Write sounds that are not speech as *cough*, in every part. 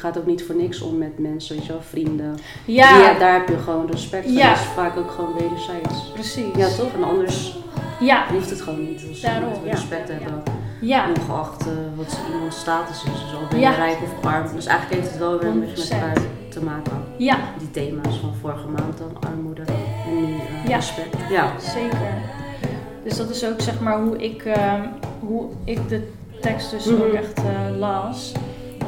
gaat ook niet voor niks om met mensen, weet je wel, vrienden. Ja, Ja, daar heb je gewoon respect voor. Ja. Dat is vaak ook gewoon wederzijds. precies. Ja, toch? En anders Ja, hoeft het gewoon niet. Dus Daarom, ja. respect hebben, ja, ongeacht eh, wat iemands status is. Dus al ben je rijk of arm. Dus eigenlijk heeft het wel weer een beetje met 100%. elkaar te maken. ja, Die thema's van vorige maand dan, armoede en nu eh, Ja. respect. Ja. zeker. Dus dat is ook zeg maar hoe ik, ehm, hoe ik de tekst dus Mhm. ook echt eh, las.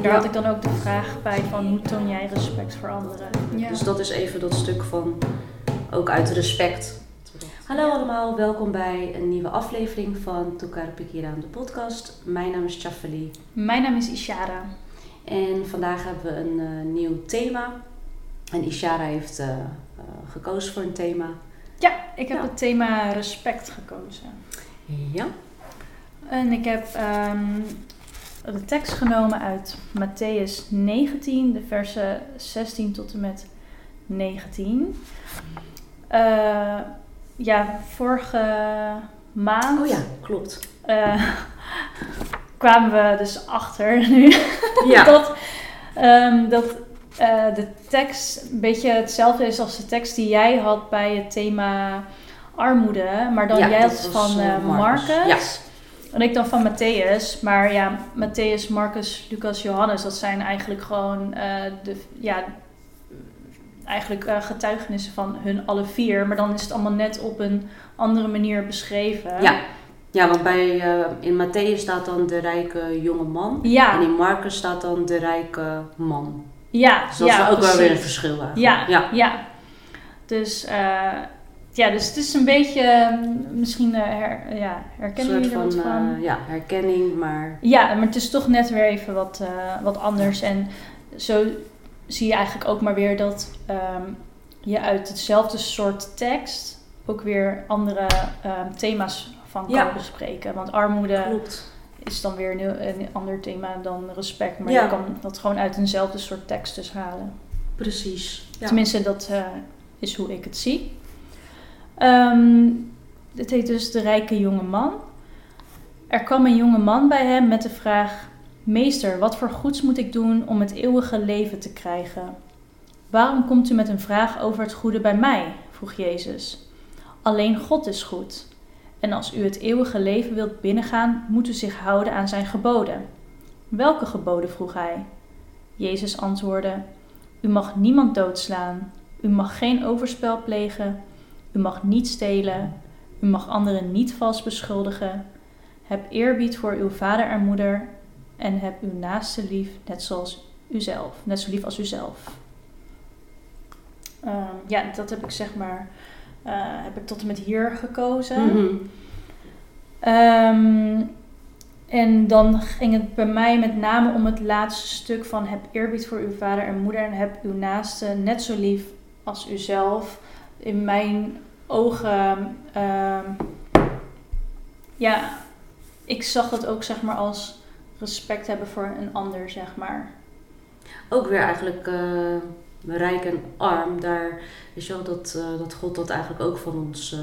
En daar Ja. had ik dan ook de vraag bij van hoe toon jij respect voor anderen? Ja. Dus dat is even dat stuk van, ook uit respect. Hallo allemaal, welkom bij een nieuwe aflevering van Tukar Pikira aan de podcast. Mijn naam is Chafali Mijn naam is Ishara. en vandaag hebben we een eh, nieuw thema. En Ishara heeft eh, eh, gekozen voor een thema. Ja, ik heb Ja. het thema respect gekozen. Ja. En ik heb ehm, de tekst genomen uit Matthäus 19, de versen 16 tot en met 19. Eh, ja, vorige maand Oh ja, klopt. eh, *laughs* kwamen we dus achter nu *laughs* Ja. dat, ehm, dat eh, de tekst een beetje hetzelfde is als de tekst die jij had bij het thema armoede. Maar dan Ja, jij had van Marcus. Marcus. En ik dan van Matthäus. Maar ja, Matthäus, Marcus, Lucas, Johannes, dat zijn eigenlijk gewoon eh, de, ja, eigenlijk eh, getuigenissen van hun alle vier. Maar dan is het allemaal net op een andere manier beschreven. Ja. Ja, want bij, eh, in Matthäus staat dan de rijke jonge man. Ja, En in Marcus staat dan de rijke man. ja, Dus dat ja, is ook wel weer een verschil eigenlijk. Ja, ja. ja. Dus, ja, dus het is een beetje, eh, misschien eh, her, ja, herkennen jullie er van wat van? eh, ja, herkenning, maar Ja, maar het is toch net weer even wat, eh, wat anders. En zo zie je eigenlijk ook maar weer dat ehm, je uit hetzelfde soort tekst ook weer andere ehm, thema's van kan Ja. bespreken. Want armoede klopt. is dan weer een, ander thema dan respect. Maar Ja. je kan dat gewoon uit eenzelfde soort tekst dus halen. Precies. Ja. Tenminste, dat is hoe ik het zie. Ehm het heet dus De Rijke Jonge Man. Er kwam een jonge man bij hem met de vraag: Meester, wat voor goeds moet ik doen om het eeuwige leven te krijgen? Waarom komt u met een vraag over het goede bij mij? vroeg Jezus. Alleen God is goed. En als u het eeuwige leven wilt binnengaan, moet u zich houden aan zijn geboden. Welke geboden? vroeg hij. Jezus antwoordde: U mag niemand doodslaan. U mag geen overspel plegen. U mag niet stelen. U mag anderen niet vals beschuldigen. Heb eerbied voor uw vader en moeder. En heb uw naaste lief, net zoals uzelf. Net zo lief als uzelf. Ehm, ja, dat heb ik zeg maar. eh, heb ik tot en met hier gekozen. Mhm. Ehm, en dan ging het bij mij met name om het laatste stuk van heb eerbied voor uw vader en moeder en heb uw naaste net zo lief als uzelf. In mijn ogen, ehm, ja, ik zag het ook zeg maar als respect hebben voor een ander, zeg maar. Ook weer eigenlijk eh, rijk en arm. Daar is wel dat, eh, dat God dat eigenlijk ook van ons eh,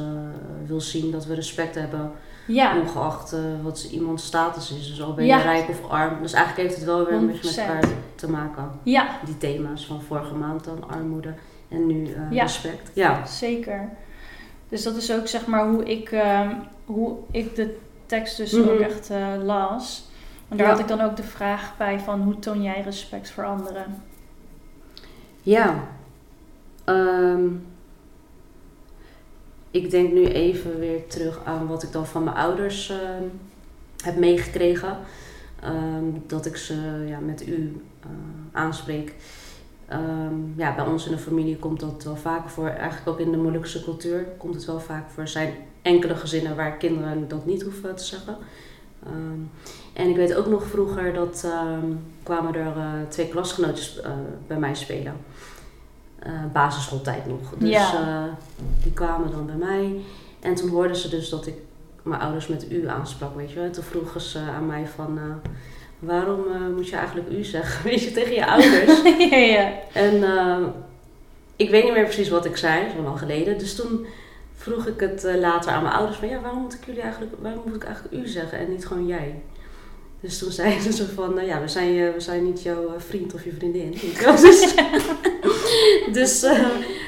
wil zien. Dat we respect hebben, Ja, ongeacht wat iemands status is. Dus al ben Ja. je rijk of arm. Dus eigenlijk heeft het wel weer een beetje met 100%. elkaar te maken. ja, Die thema's van vorige maand dan, armoede en nu eh, Ja. respect. Ja. zeker. Dus dat is ook zeg maar hoe ik, ehm, hoe ik de tekst dus Mhm. ook echt eh, las. En daar Ja. had ik dan ook de vraag bij van hoe toon jij respect voor anderen? Ja. Ehm, ik denk nu even weer terug aan wat ik dan van mijn ouders ehm, heb meegekregen. Dat ik ze ja, met u eh, aanspreek. Ehm, ja, bij ons in de familie komt dat wel vaker voor. Eigenlijk ook in de Molukse cultuur komt het wel vaak voor. Er zijn enkele gezinnen waar kinderen dat niet hoeven te zeggen. Ehm, en ik weet ook nog vroeger dat ehm, kwamen er eh, twee klasgenootjes eh, bij mij spelen. Eh, basisschooltijd nog. Dus Ja. die kwamen dan bij mij. En toen hoorden ze dus dat ik mijn ouders met u aansprak, weet je wel. En toen vroegen ze aan mij van... waarom eh, moet je eigenlijk u zeggen, *laughs* weet je, tegen je ouders? *laughs* ja, ja. En eh, ik weet niet meer precies wat ik zei, dat is lang geleden. Dus toen vroeg ik het eh, later aan mijn ouders van ja, waarom moet ik jullie eigenlijk, waarom moet ik eigenlijk u zeggen en niet gewoon jij? Dus toen *laughs* zei ze zo van, nou ja, we zijn, je, we zijn niet jouw vriend of je vriendin. Dus, dus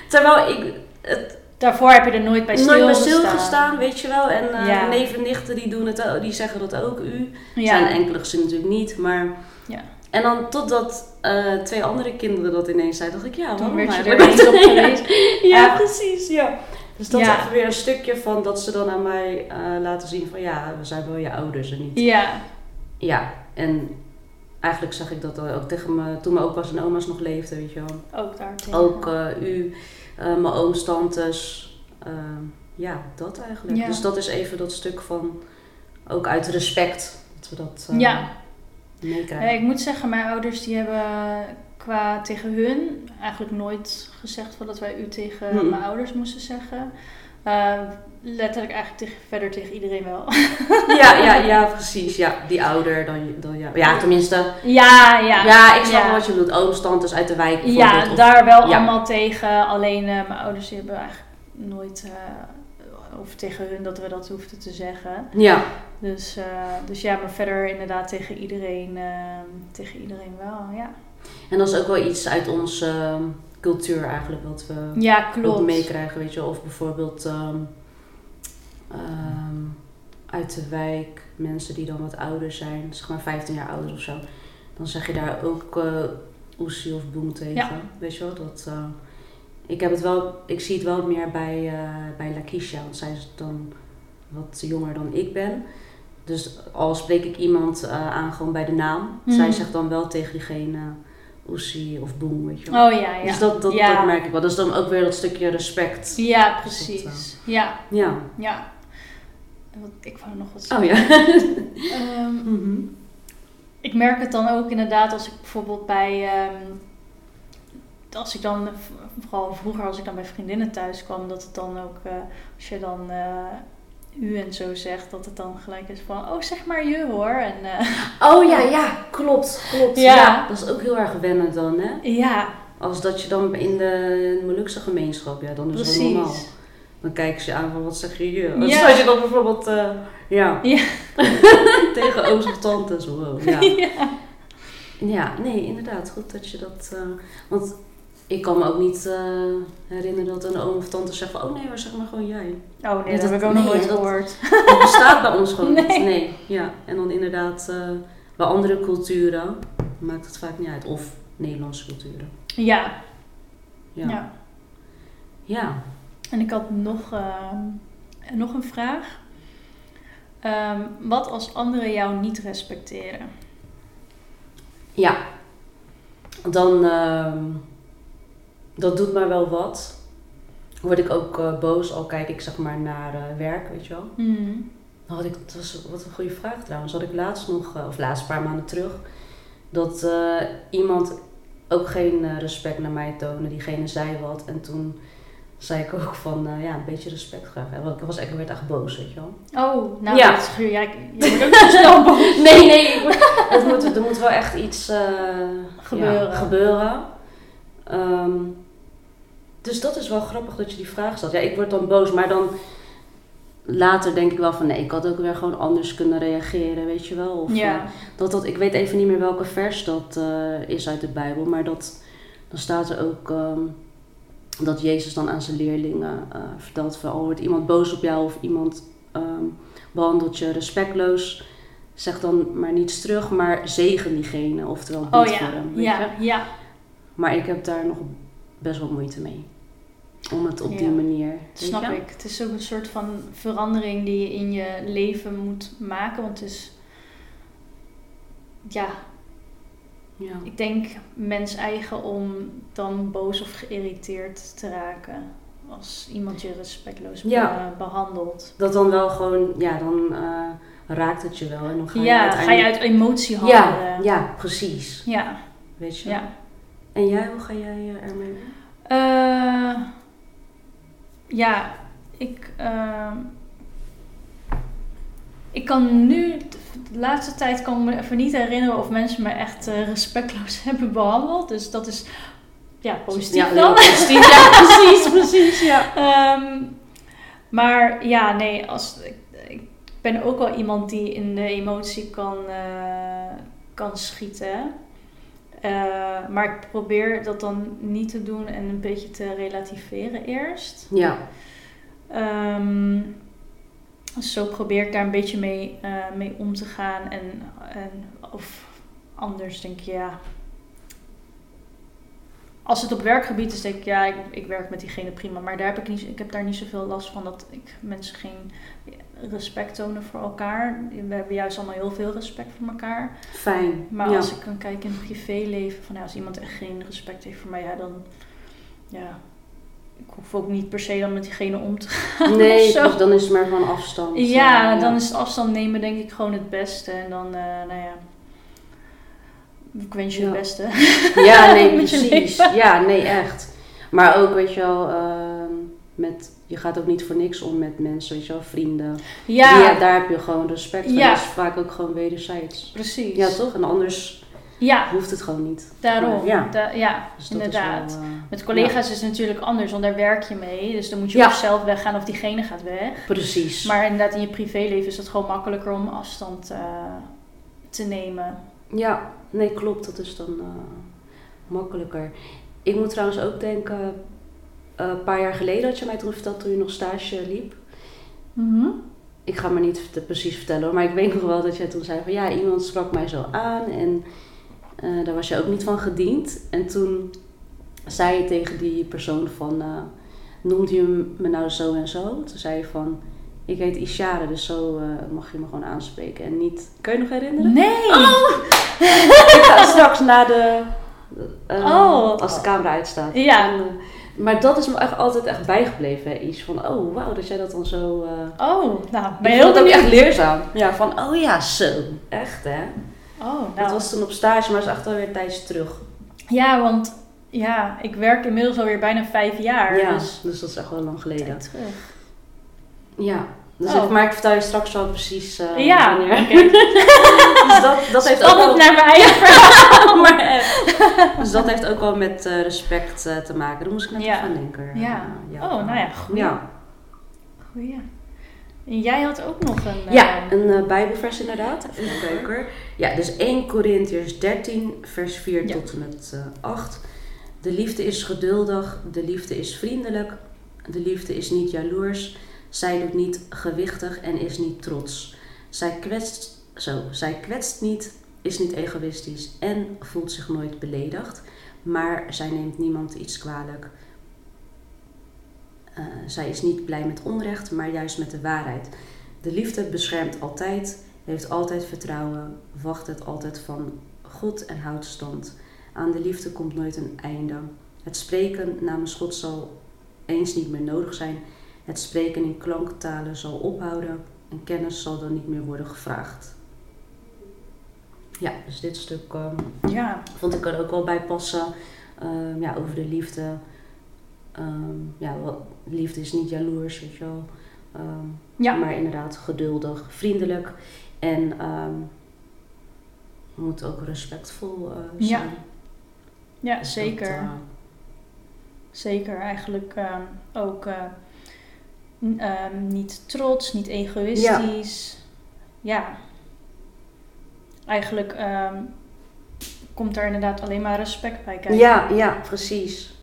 terwijl ik het Daarvoor heb je er nooit bij nooit bij stilgestaan. weet je wel. En eh Ja. neven en nichten die doen het die zeggen dat ook u. Ja. zijn enkele gezinnen natuurlijk niet, maar... Ja. En dan totdat eh, twee andere kinderen dat ineens zeiden, dacht ik, ja, Toen waarom werd je er eens op *laughs* geweest. ja, precies, ja. Dus dat is even weer een stukje van dat ze dan aan mij eh, laten zien van, ja, we zijn wel je ouders en niet... Ja, Ja, en eigenlijk zag ik dat ook tegen me, toen mijn opa's en oma's nog leefden, weet je wel. ook daar tegen. Ook eh, u, eh, mijn ooms, tantes, eh, ja, dat eigenlijk. Ja. Dus dat is even dat stuk van, ook uit respect, dat we dat Ja. meekrijgen. Ja, ik moet zeggen, mijn ouders die hebben qua tegen hun eigenlijk nooit gezegd van dat wij u tegen Mm. mijn ouders moesten zeggen. Letterlijk eigenlijk tegen, verder tegen iedereen wel. *laughs* Ja, ja, ja, *laughs* precies. Ja, die ouder dan, dan ja. Ja, tenminste. ja, ja. Ja, ik snap Ja. wel wat je bedoelt. Ooms, tantes uit de wijk Ja. Of- daar wel ja. allemaal tegen. Alleen eh, mijn ouders die hebben eigenlijk nooit eh, of tegen hun dat we dat hoefden te zeggen. Ja, Dus, eh, dus ja, maar verder inderdaad tegen iedereen, tegen iedereen wel, ja. en dat is ook wel iets uit onze ehm, cultuur eigenlijk, wat we Ja, klopt. meekrijgen, weet je. Of bijvoorbeeld ehm, ehm, uit de wijk, mensen die dan wat ouder zijn, zeg maar 15 jaar ouder of zo. Dan zeg je daar ook eh oesie of boem tegen, Ja. weet je wel. Dat, eh, ik, heb het wel, ik zie het wel meer bij, eh bij Lakisha, want zij is dan wat jonger dan ik ben. Dus al spreek ik iemand aan gewoon bij de naam, zij Mhm. zegt dan wel tegen diegene oesie of boem, weet je wel. Oh ja, ja. Dus dat, dat, ja. dat merk ik wel. Dat is dan ook weer dat stukje respect. Ja, dat, precies. Ja, Ja. ja. Wat- Ik wou nog wat zeggen. Oh ja. *laughs* Ehm, Mhm. ik merk het dan ook inderdaad als ik bijvoorbeeld bij... ehm, als ik dan, vooral vroeger als ik dan bij vriendinnen thuis kwam, dat het dan ook, eh, als je dan eh, u en zo zegt, dat het dan gelijk is van, oh zeg maar je hoor. En eh, *laughs* Oh ja, ja, klopt, klopt. Ja. Ja. dat is ook heel erg wennen dan, hè? ja, Als dat je dan in de Molukse gemeenschap, ja, dan is het wel normaal. Dan kijken ze je aan van, wat zeg je? Ja. Dus als je dan bijvoorbeeld, eh, ja, Ja. *laughs* tegen ooms of tantes, wow, ja. *laughs* ja. Ja, nee, inderdaad, goed dat je dat... eh, want ik kan me ook niet eh, herinneren dat een oom of tante zegt van, oh nee, maar zeg maar gewoon jij. Oh nee, Ja, dat, dat- heb ik ook nee, nog nooit gehoord. Dat bestaat bij ons gewoon Nee. niet. Nee, ja. En dan inderdaad, eh, bij andere culturen maakt het vaak niet uit. Of Nederlandse culturen. Ja. Ja. ja. En ik had nog, ehm, nog een vraag. Ehm, wat als anderen jou niet respecteren? Ja. Dan, ehm, dat doet mij wel wat. Word ik ook eh, boos, al kijk ik zeg maar naar eh, werk, weet je wel. Dan had ik, dat was wat een goede vraag trouwens. Had ik laatst nog, eh, of laatst een paar maanden terug, dat iemand ook geen respect naar mij toonde. Diegene zei wat en toen zei ik ook van, eh, ja, een beetje respect graag. En ik was echt, ik werd echt boos, weet je wel. Oh, nou, Ja. dat is, ja, wordt ook zo snel boos. *laughs* Nee, nee, ik word- het moet, er moet wel echt iets eh, Gebeuren. Ja, gebeuren. Ehm, dus dat is wel grappig dat je die vraag stelt. Ja, ik word dan boos, maar dan later denk ik wel van nee, ik had ook weer gewoon anders kunnen reageren, weet je wel. Of, Ja. eh, dat, dat, ik weet even niet meer welke vers dat is uit de Bijbel, maar dat, dan staat er ook ehm, dat Jezus dan aan zijn leerlingen eh, vertelt van, al wordt iemand boos op jou of iemand ehm, behandelt je respectloos, zeg dan maar niets terug, maar zegen diegene, oftewel bid Oh voor ja, hem. Ja, je? ja. Maar ik heb daar nog best wel moeite mee. Om het op die manier. Snap je? ik. Het is ook een soort van verandering die je in je leven moet maken. Want het is, ja, Ja. ik denk mens eigen om dan boos of geïrriteerd te raken. Als iemand je respectloos Ja. eh, behandelt. Dat dan wel gewoon, ja, dan eh, raakt het je wel. En dan ga je Ja, ga je uit emotie handelen. Ja, ja, precies. ja. Weet je? ja. En jij, hoe ga jij eh, ermee om? Eh, ja, ik, ehm, ik kan nu, de laatste tijd kan ik me even niet herinneren of mensen me echt eh, respectloos *laughs* hebben behandeld. Dus dat is ja, positief ja, dan. positief. ja, *laughs* precies, precies, ja. Ehm, maar ja, nee, als, ik, ik ben ook wel iemand die in de emotie kan, eh, kan schieten. Eh, maar ik probeer dat dan niet te doen en een beetje te relativeren eerst. Ja, Ehm, zo probeer ik daar een beetje mee, eh, mee om te gaan. En, en, of anders denk ik, ja. Als het op werkgebied is, denk ik, ja, ik, ik werk met diegene prima. Maar daar heb ik, niet, ik heb daar niet zoveel last van dat ik mensen geen respect tonen voor elkaar. We hebben juist allemaal heel veel respect voor elkaar. fijn. Maar ja. als ik kan kijken in het privéleven, van ja, als iemand echt geen respect heeft voor mij, ja, dan. Ja. Ik hoef ook niet per se dan met diegene om te gaan. Nee, *laughs* dus dan is het maar gewoon afstand. Ja, dan is het afstand nemen denk ik gewoon het beste. En dan, eh, nou ja. Ik wens je Ja. het beste. *laughs* Ja, nee, *laughs* precies. Ja, nee, echt. Maar ook, weet je wel, ehm, met, je gaat ook niet voor niks om met mensen, weet je wel, vrienden. Ja, Ja, daar heb je gewoon respect voor. Ja. Dat is vaak ook gewoon wederzijds. precies. Ja, toch? En anders Ja, hoeft het gewoon niet. daarom. Ja. Da- ja, Dus inderdaad. Wel, eh, Met collega's is het natuurlijk anders, want daar werk je mee. Dus dan moet je Ja. of zelf weggaan of diegene gaat weg. precies. Maar inderdaad, in je privéleven is het gewoon makkelijker om afstand eh, te nemen. Ja, nee, klopt. Dat is dan eh, makkelijker. Ik moet trouwens ook denken, een paar jaar geleden had je mij toen verteld toen je nog stage liep. Mhm. Ik ga maar niet te precies vertellen maar ik weet nog wel dat jij toen zei van ja, iemand sprak mij zo aan en eh, daar was je ook niet van gediend. En toen zei je tegen die persoon van, eh noemt je me nou zo en zo? Toen zei je van, ik heet Ishara, dus zo eh, mag je me gewoon aanspreken. En niet, kan je nog herinneren? Nee! *laughs* Ik ga straks na de, Oh. als de camera uitstaat. Ja. En, maar dat is me echt altijd echt bijgebleven, hè, iets van, oh wauw, dat jij dat dan zo... Oh, nou, ben je heel ook echt leerzaam. Ja, van oh ja, zo. Echt hè. Oh, Dat nou. was toen op stage, maar is echt alweer een tijdje terug. Ja, want ja, ik werk inmiddels alweer bijna vijf jaar. ja, Dus dus dat is echt wel lang geleden. terug. Ja. Dus Oh. ik, maar ik vertel je straks wel precies eh, ja, wanneer. *laughs* dus dat, dat heeft ook wel, naar mijn eigen verhaal. *laughs* maar. Dus dat heeft ook wel met eh, respect eh, te maken. Daar moest ik net Ja. even aan denken. Ja. Eh, Oh, nou ja, goeie. Ja, Goeie. En jij had ook nog een... eh, ja een eh, bijbelvers inderdaad. Even. Ja, dus 1 Corinthiërs 13 vers 4 Ja. tot en met eh 8. De liefde is geduldig, de liefde is vriendelijk, de liefde is niet jaloers, zij doet niet gewichtig en is niet trots. Zij kwetst, zo, zij kwetst niet, is niet egoïstisch en voelt zich nooit beledigd, maar zij neemt niemand iets kwalijk. Eh, zij is niet blij met onrecht, maar juist met de waarheid. De liefde beschermt altijd, heeft altijd vertrouwen, wacht het altijd van God en houdt stand. Aan de liefde komt nooit een einde. Het spreken namens God zal eens niet meer nodig zijn. Het spreken in klanktalen zal ophouden en kennis zal dan niet meer worden gevraagd. Ja, dus dit stuk ehm, Ja, vond ik er ook wel bij passen. Ehm, ja, over de liefde. Ehm, ja, wat, liefde is niet jaloers, weet je wel. Ehm, ja. Maar inderdaad geduldig, vriendelijk en ehm moet ook respectvol eh, Ja, zijn. ja Dus zeker. dat, eh, Zeker, eigenlijk ook eh, niet trots, niet egoïstisch. Ja. Eigenlijk ehm, komt daar inderdaad alleen maar respect bij kijken. ja, ja, precies.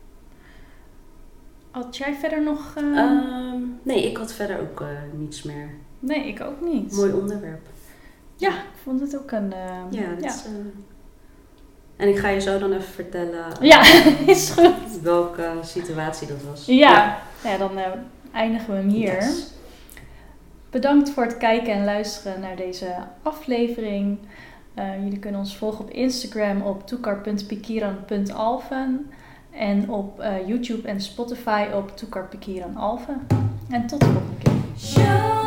Had jij verder nog... ehm, Ehm, nee, ik had verder ook eh, niets meer. nee, ik ook niet. Mooi onderwerp. Ja, ik vond het ook een... ehm, Ja, dat ja. is, eh, En ik ga je zo dan even vertellen Ja, *laughs* is goed. welke situatie dat was. Ja, ja. dan eh, eindigen we hem hier. Yes. Bedankt voor het kijken en luisteren naar deze aflevering. Eh, jullie kunnen ons volgen op Instagram op toekar.pikiran.alven en op eh, YouTube en Spotify op toekarpikiranalven. En tot de volgende keer.